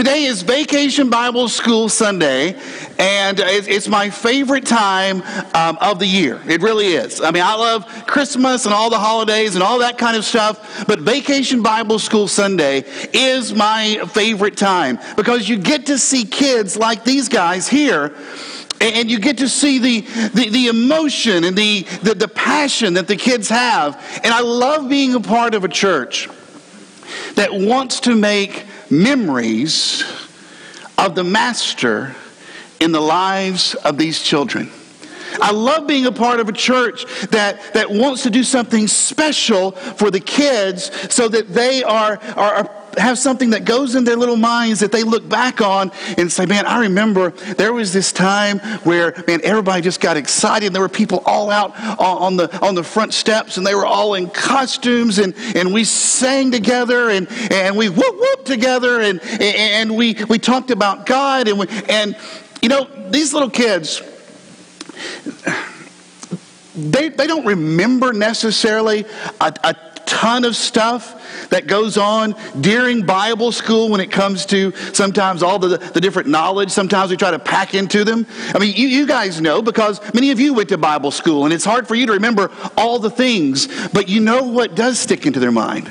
Today is Vacation Bible School Sunday, and it's my favorite time um, of the year. It really is. I mean, I love Christmas and all the holidays and all that kind of stuff, but Vacation Bible School Sunday is my favorite time because you get to see kids like these guys here and you get to see the, the, the, emotion and the, the, the passion that the kids have. And I love being a part of a church that wants to make memories of the Master in the lives of these children. I love being a part of a church that, that wants to do something special for the kids so that they are, are, have something that goes in their little minds that they look back on and say, man, I remember there was this time where, man, everybody just got excited. And There were people all out on the, on the front steps and they were all in costumes and, and we sang together and, and we whoop whoop together and, and we, we talked about God and we, and, you know, these little kids, they, they don't remember necessarily a, a ton of stuff that goes on during Bible school when it comes to sometimes all the, the different knowledge. Sometimes we try to pack into them. I mean, you, you guys know because many of you went to Bible school and it's hard for you to remember all the things, but you know what does stick into their mind.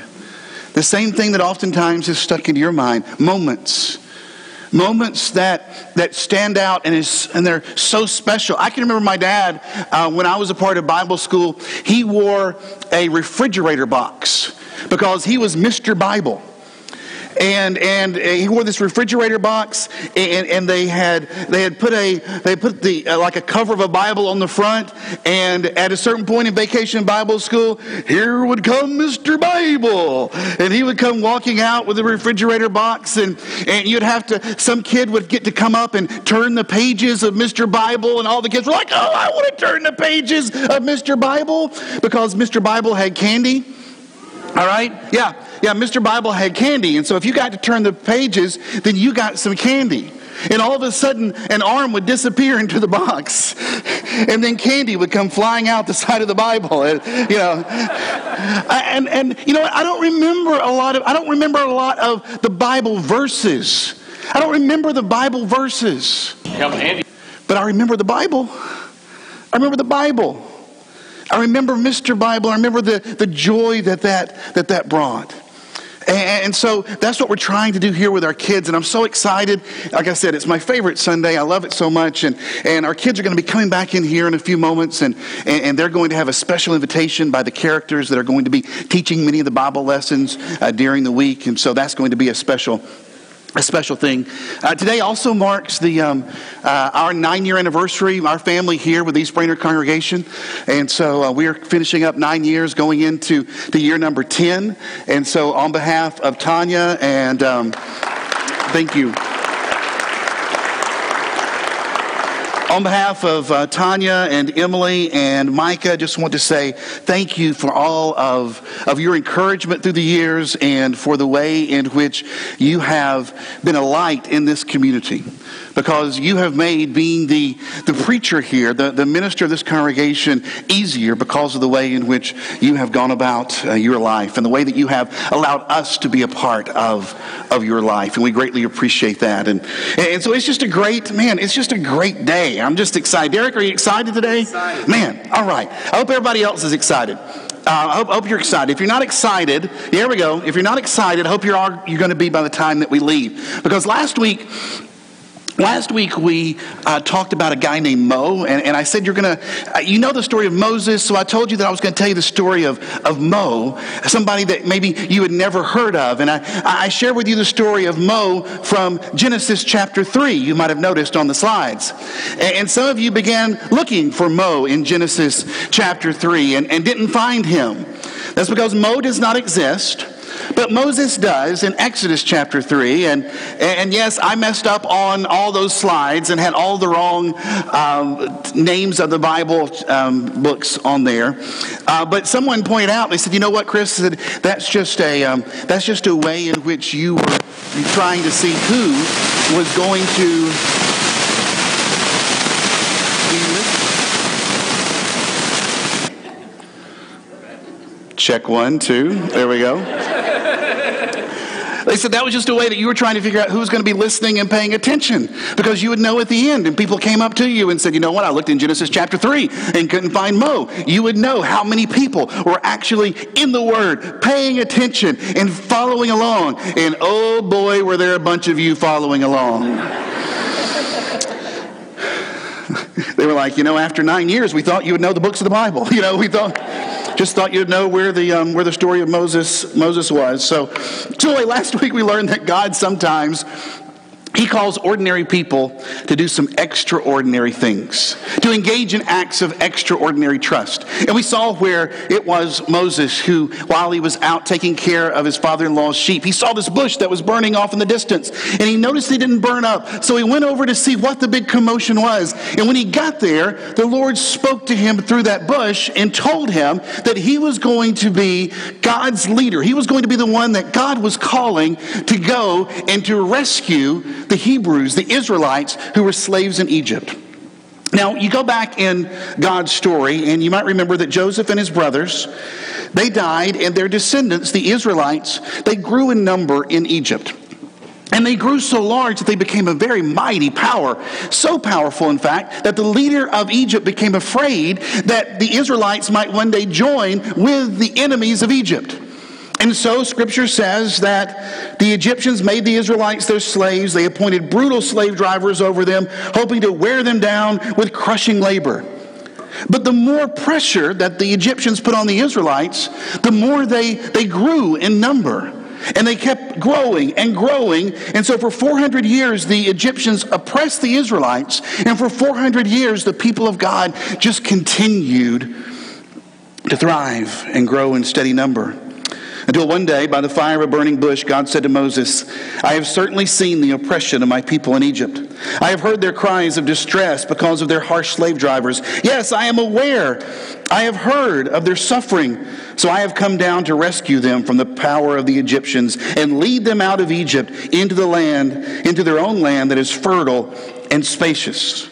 The same thing that oftentimes is stuck into your mind moments moments that that stand out and is and they're so special. I can remember my dad uh, when I was a part of Bible school. He wore a refrigerator box because he was Mr. Bible and and he wore this refrigerator box, and, and they had they had put a they put the uh, like a cover of a Bible on the front, and at a certain point in vacation Bible school, here would come Mr. Bible, and he would come walking out with a refrigerator box, and and you'd have to some kid would get to come up and turn the pages of Mr. Bible, and all the kids were like, oh, I want to turn the pages of Mr. Bible because Mr. Bible had candy. All right? Yeah, yeah, Mr. Bible had candy. And so if you got to turn the pages, then you got some candy. And all of a sudden, an arm would disappear into the box. And then candy would come flying out the side of the Bible. And, you know, and, and, you know, I don't remember a lot of, I don't remember a lot of the Bible verses. I don't remember the Bible verses. But I remember the Bible. I remember the Bible. I remember Mr. Bible. I remember the, the joy that that, that, that brought. And so that's what we're trying to do here with our kids. And I'm so excited. Like I said, it's my favorite Sunday. I love it so much. And, and our kids are going to be coming back in here in a few moments. And, and, they're going to have a special invitation by the characters that are going to be teaching many of the Bible lessons uh, during the week. And so that's going to be a special a special thing. Uh, today also marks the um, uh, our nine year anniversary. Our family here with East Brainerd congregation, and so uh, we are finishing up nine years, going into the year number ten. And so, on behalf of Tanya and um, thank you. On behalf of uh, Tanya and Emily and Micah, just want to say thank you for all of, of your encouragement through the years and for the way in which you have been a light in this community because you have made being the, the preacher here, the, the minister of this congregation, easier because of the way in which you have gone about uh, your life and the way that you have allowed us to be a part of, of your life. And we greatly appreciate that. And, and so it's just a great, man, it's just a great day. I'm just excited. Derek, are you excited today? Excited. Man, all right. I hope everybody else is excited. Uh, I hope, hope, you're excited. If you're not excited, here we go. If you're not excited, I hope you're, all, you're going to be by the time that we leave. Because last week, Last week we uh, talked about a guy named Mo, and, and I said you're going to, uh, you know the story of Moses, so I told you that I was going to tell you the story of, of Mo, somebody that maybe you had never heard of. And I, I shared with you the story of Mo from Genesis chapter 3, you might have noticed on the slides. And, and some of you began looking for Mo in Genesis chapter 3 and, and didn't find him. That's because Mo does not exist. But Moses does in Exodus chapter 3. And, and yes, I messed up on all those slides and had all the wrong um, names of the Bible um, books on there. Uh, but someone pointed out, they said, you know what, Chris? Said, that's, just a, um, that's just a way in which you were trying to see who was going to Check one, two. There we go. They said that was just a way that you were trying to figure out who was going to be listening and paying attention because you would know at the end and people came up to you and said, you know what, I looked in Genesis chapter 3 and couldn't find Mo. You would know how many people were actually in the Word, paying attention and following along. And oh boy, were there a bunch of you following along. they were like, you know, after nine years, we thought you would know the books of the Bible. You know, we thought just thought you'd know where the um, where the story of Moses Moses was. So, so last week we learned that God sometimes he calls ordinary people to do some extraordinary things, to engage in acts of extraordinary trust. And we saw where it was Moses who, while he was out taking care of his father in law's sheep, he saw this bush that was burning off in the distance. And he noticed it didn't burn up. So he went over to see what the big commotion was. And when he got there, the Lord spoke to him through that bush and told him that he was going to be God's leader. He was going to be the one that God was calling to go and to rescue the Hebrews, the Israelites who were slaves in Egypt. Now, you go back in God's story, and you might remember that Joseph and his brothers, they died, and their descendants, the Israelites, they grew in number in Egypt. And they grew so large that they became a very mighty power. So powerful, in fact, that the leader of Egypt became afraid that the Israelites might one day join with the enemies of Egypt. And so scripture says that the Egyptians made the Israelites their slaves. They appointed brutal slave drivers over them, hoping to wear them down with crushing labor. But the more pressure that the Egyptians put on the Israelites, the more they, they grew in number. And they kept growing and growing. And so for 400 years, the Egyptians oppressed the Israelites. And for 400 years, the people of God just continued to thrive and grow in steady number. Until one day, by the fire of a burning bush, God said to Moses, I have certainly seen the oppression of my people in Egypt. I have heard their cries of distress because of their harsh slave drivers. Yes, I am aware. I have heard of their suffering. So I have come down to rescue them from the power of the Egyptians and lead them out of Egypt into the land, into their own land that is fertile and spacious.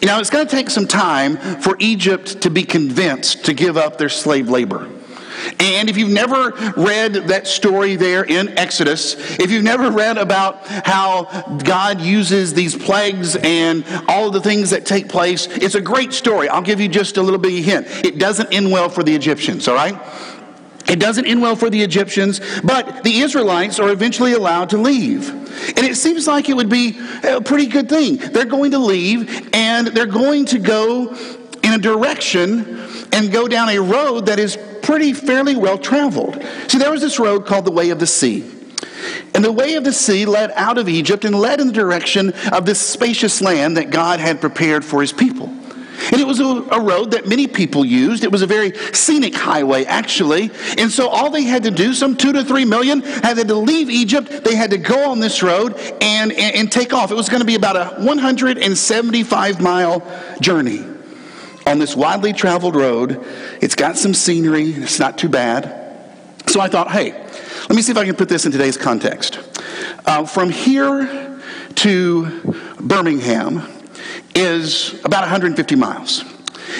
You know, it's going to take some time for Egypt to be convinced to give up their slave labor. And if you've never read that story there in Exodus, if you've never read about how God uses these plagues and all of the things that take place, it's a great story. I'll give you just a little bit of a hint. It doesn't end well for the Egyptians, all right? It doesn't end well for the Egyptians, but the Israelites are eventually allowed to leave. And it seems like it would be a pretty good thing. They're going to leave and they're going to go in a direction and go down a road that is pretty fairly well traveled. See, there was this road called the Way of the Sea. And the way of the sea led out of Egypt and led in the direction of this spacious land that God had prepared for his people. And it was a, a, road that many people used. It was a very scenic highway, actually. And so all they had to do, some two to three million, had to leave Egypt. They had to go on this road and, and, and take off. It was going to be about a 175 mile journey on this widely traveled road. It's got some scenery, it's not too bad. So I thought, hey, let me see if I can put this in today's context. Uh, from here to Birmingham is about 150 miles.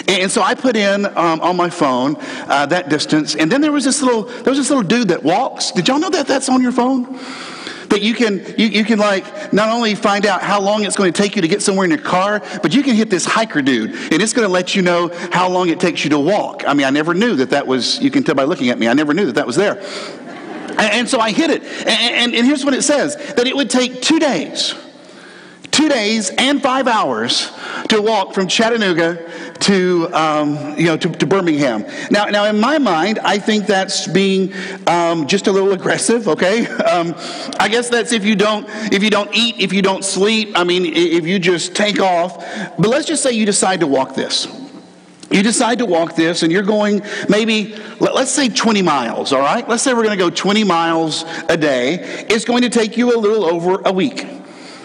And so I put in um, on my phone uh, that distance, and then there was this little there was this little dude that walks. Did y'all know that that's on your phone? That you can, you, you can like not only find out how long it's going to take you to get somewhere in your car, but you can hit this hiker dude and it's going to let you know how long it takes you to walk. I mean, I never knew that that was, you can tell by looking at me, I never knew that that was there. And, and so I hit it. And, and, and here's what it says that it would take two days two days and five hours to walk from Chattanooga to, um, you know, to, to, Birmingham. Now, now, in my mind, I think that's being um, just a little aggressive. Okay, um, I guess that's if you don't if you don't eat, if you don't sleep. I mean, if you just take off. But let's just say you decide to walk this. You decide to walk this, and you're going maybe, let's say 20 miles, all right? Let's say we're going to go 20 miles a day. It's going to take you a little over a week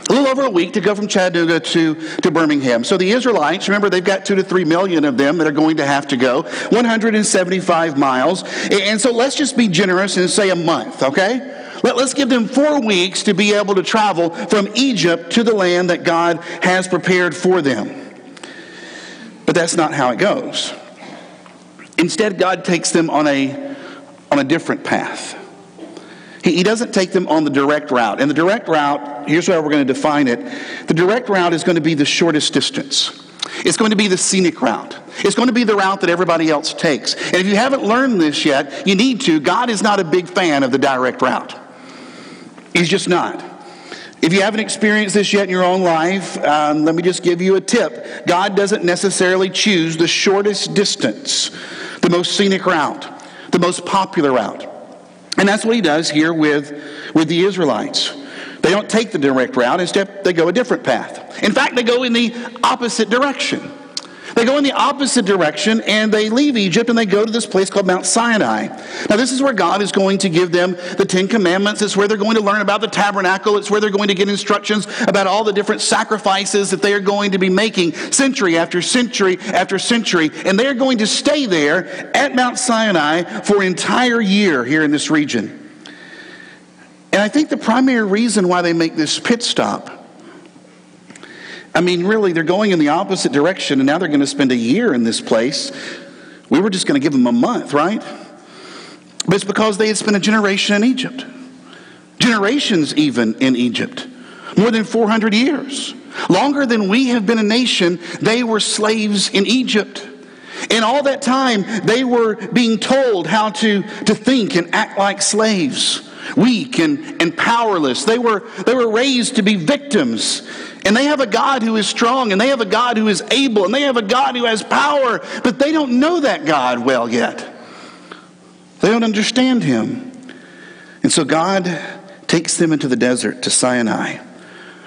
a little over a week to go from Chattanooga to, to Birmingham. So the Israelites, remember, they've got two to three million of them that are going to have to go 175 miles. And so let's just be generous and say a month, okay? Let, us give them four weeks to be able to travel from Egypt to the land that God has prepared for them. But that's not how it goes. Instead, God takes them on a, on a different path. He, he doesn't take them on the direct route. And the direct route, here's how we're going to define it the direct route is going to be the shortest distance. It's going to be the scenic route. It's going to be the route that everybody else takes. And if you haven't learned this yet, you need to. God is not a big fan of the direct route. He's just not. If you haven't experienced this yet in your own life, um, let me just give you a tip. God doesn't necessarily choose the shortest distance, the most scenic route, the most popular route. And that's what he does here with, with the Israelites. They don't take the direct route, instead, they go a different path. In fact, they go in the opposite direction. They go in the opposite direction and they leave Egypt and they go to this place called Mount Sinai. Now, this is where God is going to give them the Ten Commandments. It's where they're going to learn about the tabernacle. It's where they're going to get instructions about all the different sacrifices that they are going to be making century after century after century. And they're going to stay there at Mount Sinai for an entire year here in this region. And I think the primary reason why they make this pit stop I mean, really, they're going in the opposite direction, and now they're going to spend a year in this place. We were just going to give them a month, right? But it's because they had spent a generation in Egypt, generations even in Egypt, more than 400 years. Longer than we have been a nation, they were slaves in Egypt. In all that time, they were being told how to, to think and act like slaves weak and, and powerless. They were, they were raised to be victims. And they have a God who is strong, and they have a God who is able, and they have a God who has power, but they don't know that God well yet. They don't understand Him. And so God takes them into the desert to Sinai,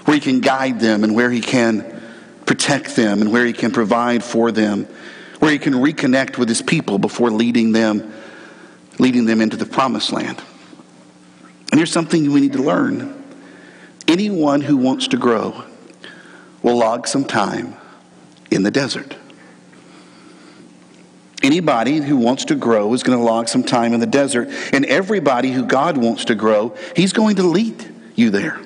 where He can guide them and where He can protect them and where He can provide for them, where He can reconnect with His people before leading them, leading them into the promised land. And here's something we need to learn anyone who wants to grow will log some time in the desert. Anybody who wants to grow is going to log some time in the desert. And everybody who God wants to grow, He's going to lead you there.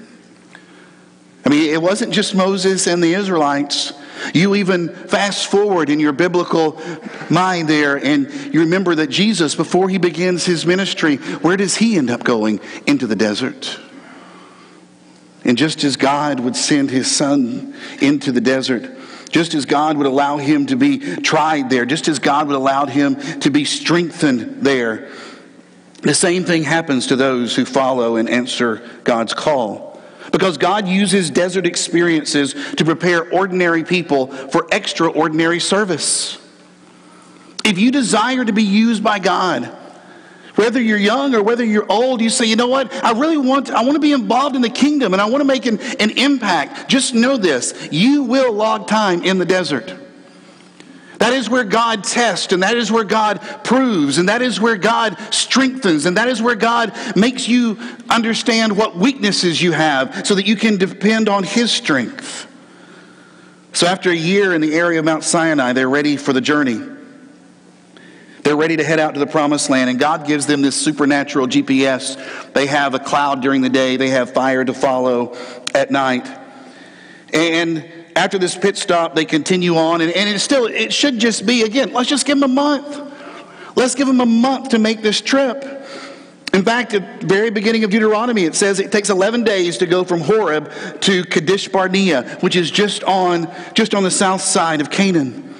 I mean, it wasn't just Moses and the Israelites. You even fast forward in your biblical mind there, and you remember that Jesus, before he begins his ministry, where does he end up going? Into the desert. And just as God would send his son into the desert, just as God would allow him to be tried there, just as God would allow him to be strengthened there, the same thing happens to those who follow and answer God's call. Because God uses desert experiences to prepare ordinary people for extraordinary service. If you desire to be used by God, whether you're young or whether you're old, you say, you know what? I really want, I want to be involved in the kingdom and I want to make an, an impact. Just know this you will log time in the desert. That is where God tests, and that is where God proves, and that is where God strengthens, and that is where God makes you understand what weaknesses you have so that you can depend on His strength. So, after a year in the area of Mount Sinai, they're ready for the journey. They're ready to head out to the promised land, and God gives them this supernatural GPS. They have a cloud during the day, they have fire to follow at night. And after this pit stop, they continue on, and, and it still it should just be again. Let's just give them a month. Let's give them a month to make this trip. In fact, at the very beginning of Deuteronomy, it says it takes 11 days to go from Horeb to Kadesh Barnea, which is just on, just on the south side of Canaan.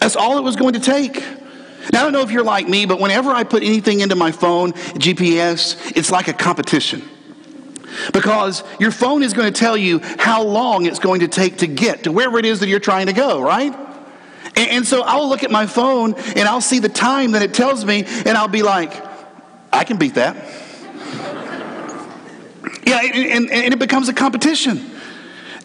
That's all it was going to take. Now, I don't know if you're like me, but whenever I put anything into my phone, GPS, it's like a competition. Because your phone is going to tell you how long it's going to take to get to wherever it is that you're trying to go, right? And, and so I'll look at my phone and I'll see the time that it tells me, and I'll be like, I can beat that. yeah, and, and, and it becomes a competition.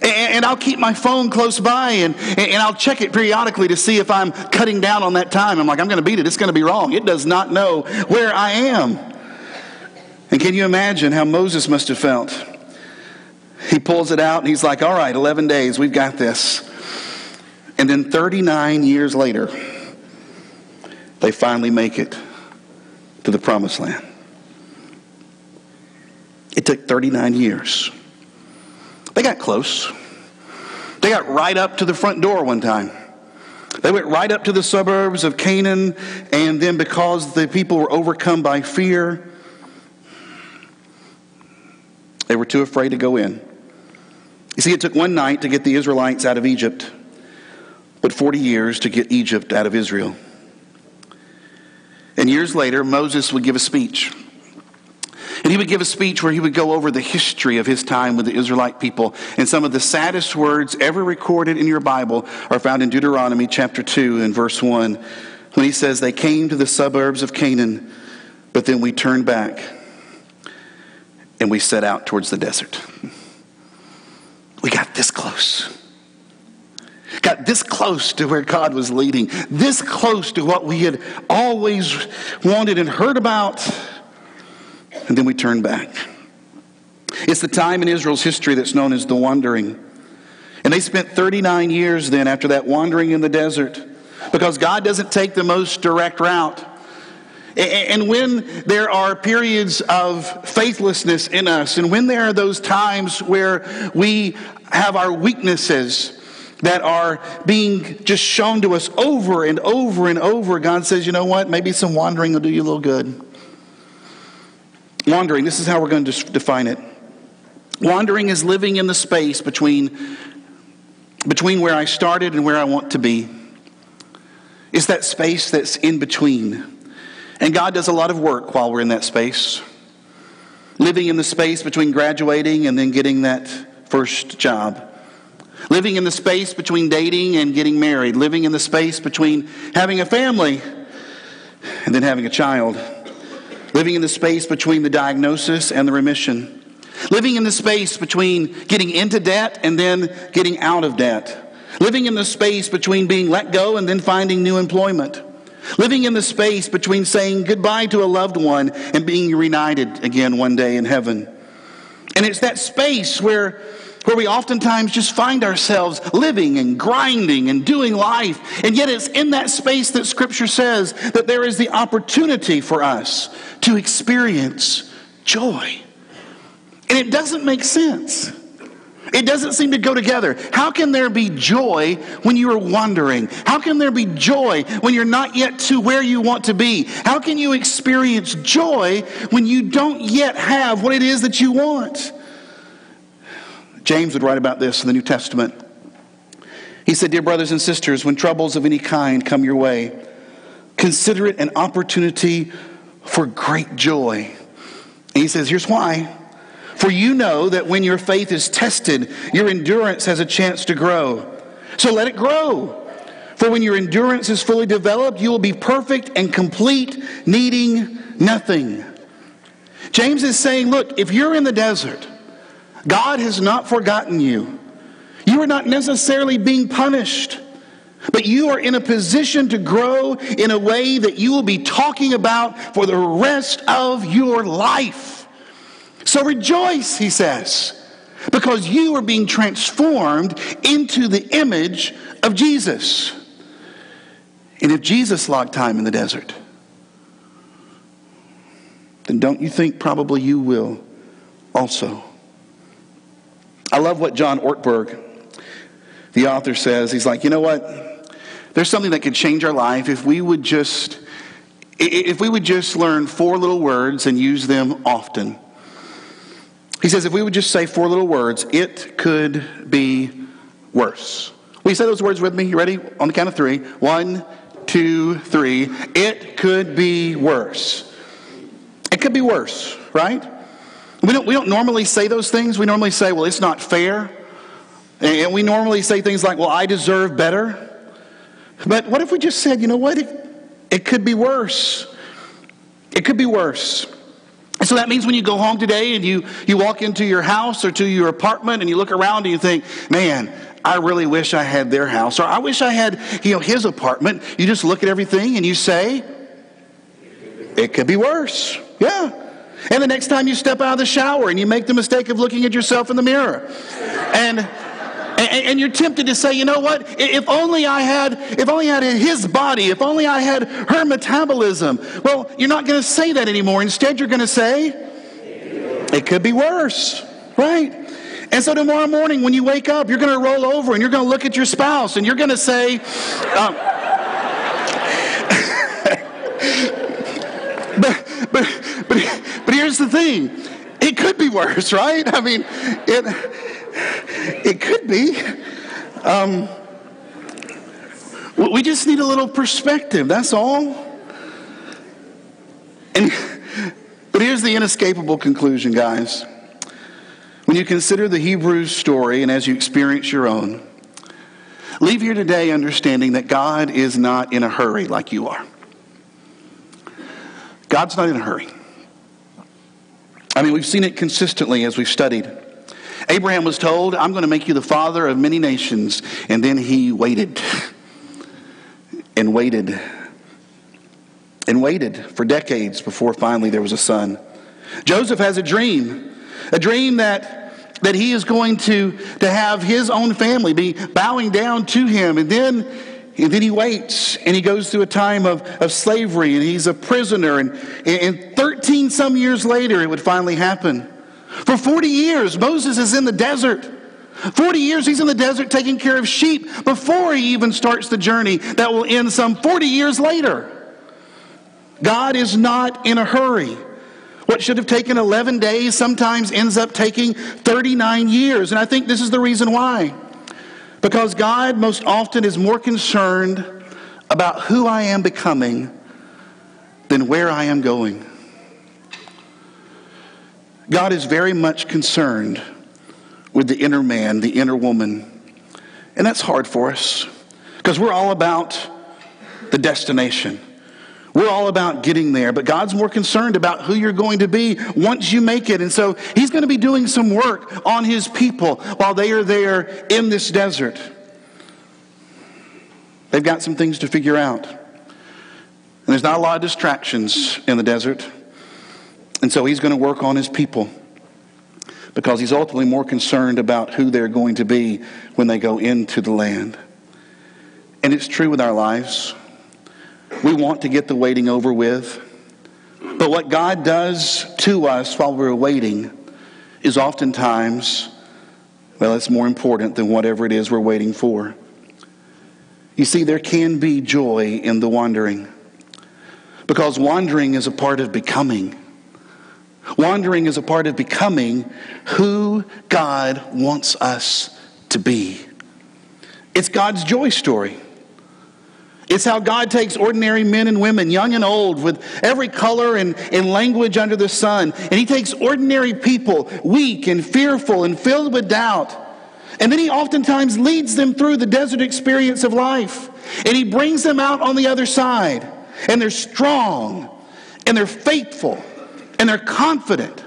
And I'll keep my phone close by and, and I'll check it periodically to see if I'm cutting down on that time. I'm like, I'm going to beat it. It's going to be wrong. It does not know where I am. And can you imagine how Moses must have felt? He pulls it out and he's like, All right, 11 days, we've got this. And then 39 years later, they finally make it to the promised land. It took 39 years. They got close. They got right up to the front door one time. They went right up to the suburbs of Canaan, and then because the people were overcome by fear, They were too afraid to go in. You see, it took one night to get the Israelites out of Egypt, but 40 years to get Egypt out of Israel. And years later, Moses would give a speech. And he would give a speech where he would go over the history of his time with the Israelite people. And some of the saddest words ever recorded in your Bible are found in Deuteronomy chapter 2 and verse 1, when he says, They came to the suburbs of Canaan, but then we turned back and we set out towards the desert. We got this close. Got this close to where God was leading, this close to what we had always wanted and heard about, and then we turn back. It's the time in Israel's history that's known as the wandering. And they spent 39 years then after that wandering in the desert because God doesn't take the most direct route. And when there are periods of faithlessness in us, and when there are those times where we have our weaknesses that are being just shown to us over and over and over, God says, you know what? Maybe some wandering will do you a little good. Wandering, this is how we're going to define it. Wandering is living in the space between, between where I started and where I want to be. It's that space that's in between. And God does a lot of work while we're in that space. Living in the space between graduating and then getting that first job. Living in the space between dating and getting married. Living in the space between having a family and then having a child. Living in the space between the diagnosis and the remission. Living in the space between getting into debt and then getting out of debt. Living in the space between being let go and then finding new employment. Living in the space between saying goodbye to a loved one and being reunited again one day in heaven. And it's that space where, where we oftentimes just find ourselves living and grinding and doing life. And yet it's in that space that Scripture says that there is the opportunity for us to experience joy. And it doesn't make sense. It doesn't seem to go together. How can there be joy when you are wandering? How can there be joy when you're not yet to where you want to be? How can you experience joy when you don't yet have what it is that you want? James would write about this in the New Testament. He said, Dear brothers and sisters, when troubles of any kind come your way, consider it an opportunity for great joy. And he says, Here's why. For you know that when your faith is tested, your endurance has a chance to grow. So let it grow. For when your endurance is fully developed, you will be perfect and complete, needing nothing. James is saying, look, if you're in the desert, God has not forgotten you. You are not necessarily being punished, but you are in a position to grow in a way that you will be talking about for the rest of your life. So rejoice, he says, because you are being transformed into the image of Jesus. And if Jesus logged time in the desert, then don't you think probably you will also? I love what John Ortberg, the author, says. He's like, you know what? There's something that could change our life if we would just if we would just learn four little words and use them often. He says, if we would just say four little words, it could be worse. Will you say those words with me? You ready? On the count of three. One, two, three. It could be worse. It could be worse, right? We don't, we don't normally say those things. We normally say, well, it's not fair. And we normally say things like, well, I deserve better. But what if we just said, you know what? It, it could be worse. It could be worse. So that means when you go home today and you, you walk into your house or to your apartment and you look around and you think, man, I really wish I had their house, or I wish I had, you know, his apartment. You just look at everything and you say, it could be worse. Yeah. And the next time you step out of the shower and you make the mistake of looking at yourself in the mirror. And and, you're tempted to say, you know what? If only I had, if only I had his body, if only I had her metabolism. Well, you're not going to say that anymore. Instead, you're going to say, it could be worse, right? And so tomorrow morning, when you wake up, you're going to roll over and you're going to look at your spouse and you're going to say, um, but, but, but, but here's the thing it could be worse, right? I mean, it, it could be. Um, we just need a little perspective, that's all. And, but here's the inescapable conclusion, guys. When you consider the Hebrews story and as you experience your own, leave here today understanding that God is not in a hurry like you are. God's not in a hurry. I mean, we've seen it consistently as we've studied. Abraham was told, I'm going to make you the father of many nations. And then he waited and waited and waited for decades before finally there was a son. Joseph has a dream, a dream that, that he is going to, to have his own family be bowing down to him. And then, and then he waits and he goes through a time of, of slavery and he's a prisoner. And, and 13 some years later, it would finally happen. For 40 years, Moses is in the desert. 40 years he's in the desert taking care of sheep before he even starts the journey that will end some 40 years later. God is not in a hurry. What should have taken 11 days sometimes ends up taking 39 years. And I think this is the reason why. Because God most often is more concerned about who I am becoming than where I am going. God is very much concerned with the inner man, the inner woman. And that's hard for us because we're all about the destination. We're all about getting there, but God's more concerned about who you're going to be once you make it. And so He's going to be doing some work on His people while they are there in this desert. They've got some things to figure out. And there's not a lot of distractions in the desert. And so He's going to work on His people because He's ultimately more concerned about who they're going to be when they go into the land. And it's true with our lives. We want to get the waiting over with. But what God does to us while we're waiting is oftentimes, well, it's more important than whatever it is we're waiting for. You see, there can be joy in the wandering because wandering is a part of becoming. Wandering is a part of becoming who God wants us to be. It's God's joy story. It's how God takes ordinary men and women, young and old, with every color and, and language under the sun, and He takes ordinary people, weak and fearful and filled with doubt. And then He oftentimes leads them through the desert experience of life, and He brings them out on the other side. And they're strong, and they're faithful, and they're confident,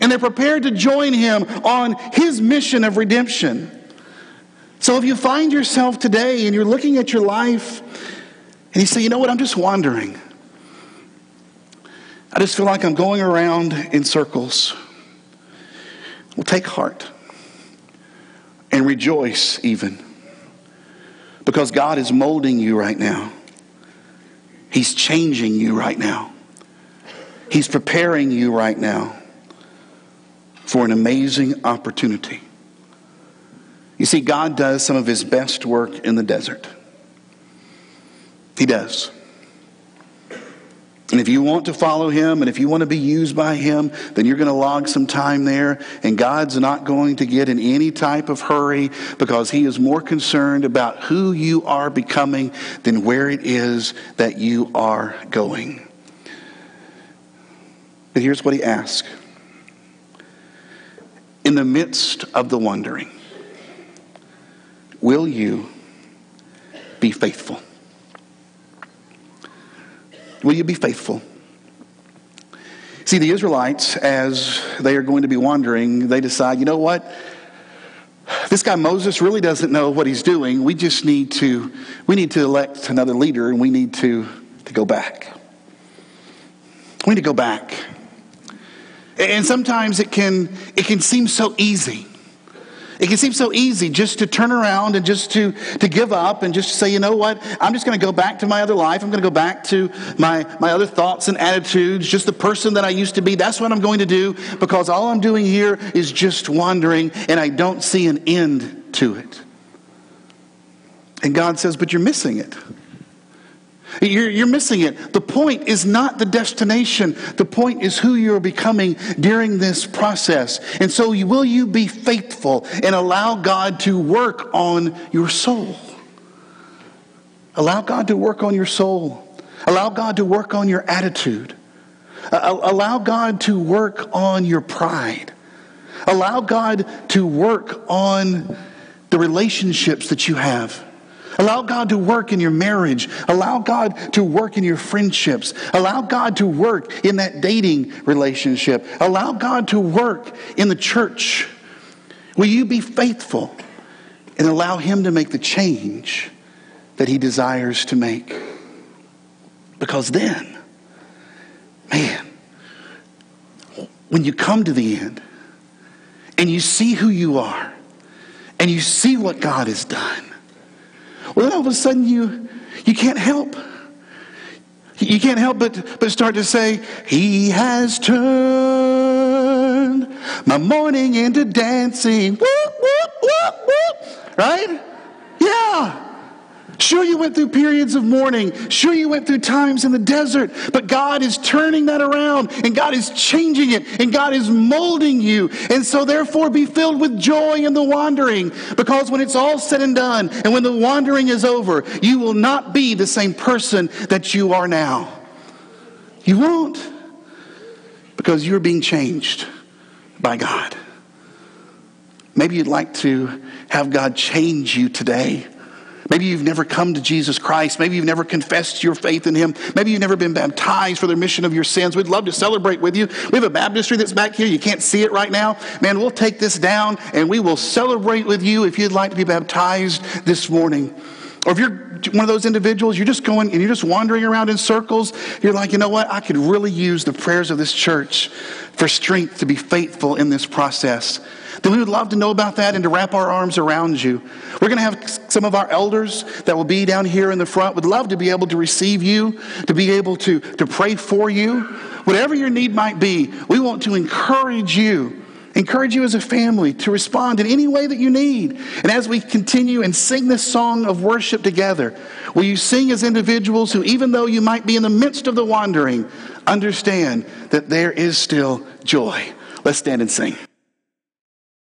and they're prepared to join Him on His mission of redemption. So if you find yourself today and you're looking at your life and you say, you know what, I'm just wandering. I just feel like I'm going around in circles. Well, take heart and rejoice even because God is molding you right now. He's changing you right now. He's preparing you right now for an amazing opportunity. You see, God does some of his best work in the desert. He does. And if you want to follow him and if you want to be used by him, then you're going to log some time there. And God's not going to get in any type of hurry because he is more concerned about who you are becoming than where it is that you are going. But here's what he asks In the midst of the wandering, will you be faithful? Will you be faithful? See, the Israelites, as they are going to be wandering, they decide, you know what? This guy Moses really doesn't know what he's doing. We just need to, we need to elect another leader and we need to, to go back. We need to go back. And sometimes it can, it can seem so easy. It can seem so easy just to turn around and just to, to give up and just say, you know what, I'm just going to go back to my other life. I'm going to go back to my, my other thoughts and attitudes, just the person that I used to be. That's what I'm going to do because all I'm doing here is just wandering and I don't see an end to it. And God says, but you're missing it. You're, you're, missing it. The point is not the destination. The point is who you're becoming during this process. And so, will you be faithful and allow God to work on your soul? Allow God to work on your soul. Allow God to work on your attitude. Allow God to work on your pride. Allow God to work on the relationships that you have. Allow God to work in your marriage. Allow God to work in your friendships. Allow God to work in that dating relationship. Allow God to work in the church. Will you be faithful and allow Him to make the change that He desires to make? Because then, man, when you come to the end and you see who you are and you see what God has done, well, then all of a sudden you, you can't help. You can't help but, but start to say, He has turned my mourning into dancing. Whoop, whoop, whoop, whoop. Right? Sure, you went through periods of mourning. Sure, you went through times in the desert. But God is turning that around and God is changing it and God is molding you. And so, therefore, be filled with joy in the wandering because when it's all said and done and when the wandering is over, you will not be the same person that you are now. You won't because you're being changed by God. Maybe you'd like to have God change you today. Maybe you've never come to Jesus Christ. Maybe you've never confessed your faith in Him. Maybe you've never been baptized for the remission of your sins. We'd love to celebrate with you. We have a baptistry that's back here. You can't see it right now. Man, we'll take this down and we will celebrate with you if you'd like to be baptized this morning. Or if you're one of those individuals, you're just going and you're just wandering around in circles, you're like, you know what? I could really use the prayers of this church for strength to be faithful in this process then we would love to know about that and to wrap our arms around you. We're going to have some of our elders that will be down here in the front. Would love to be able to receive you, to be able to, to pray for you. Whatever your need might be, we want to encourage you encourage you as a family to respond in any way that you need. And as we continue and sing this song of worship together, will you sing as individuals who, even though you might be in the midst of the wandering, understand that there is still joy? Let's stand and sing.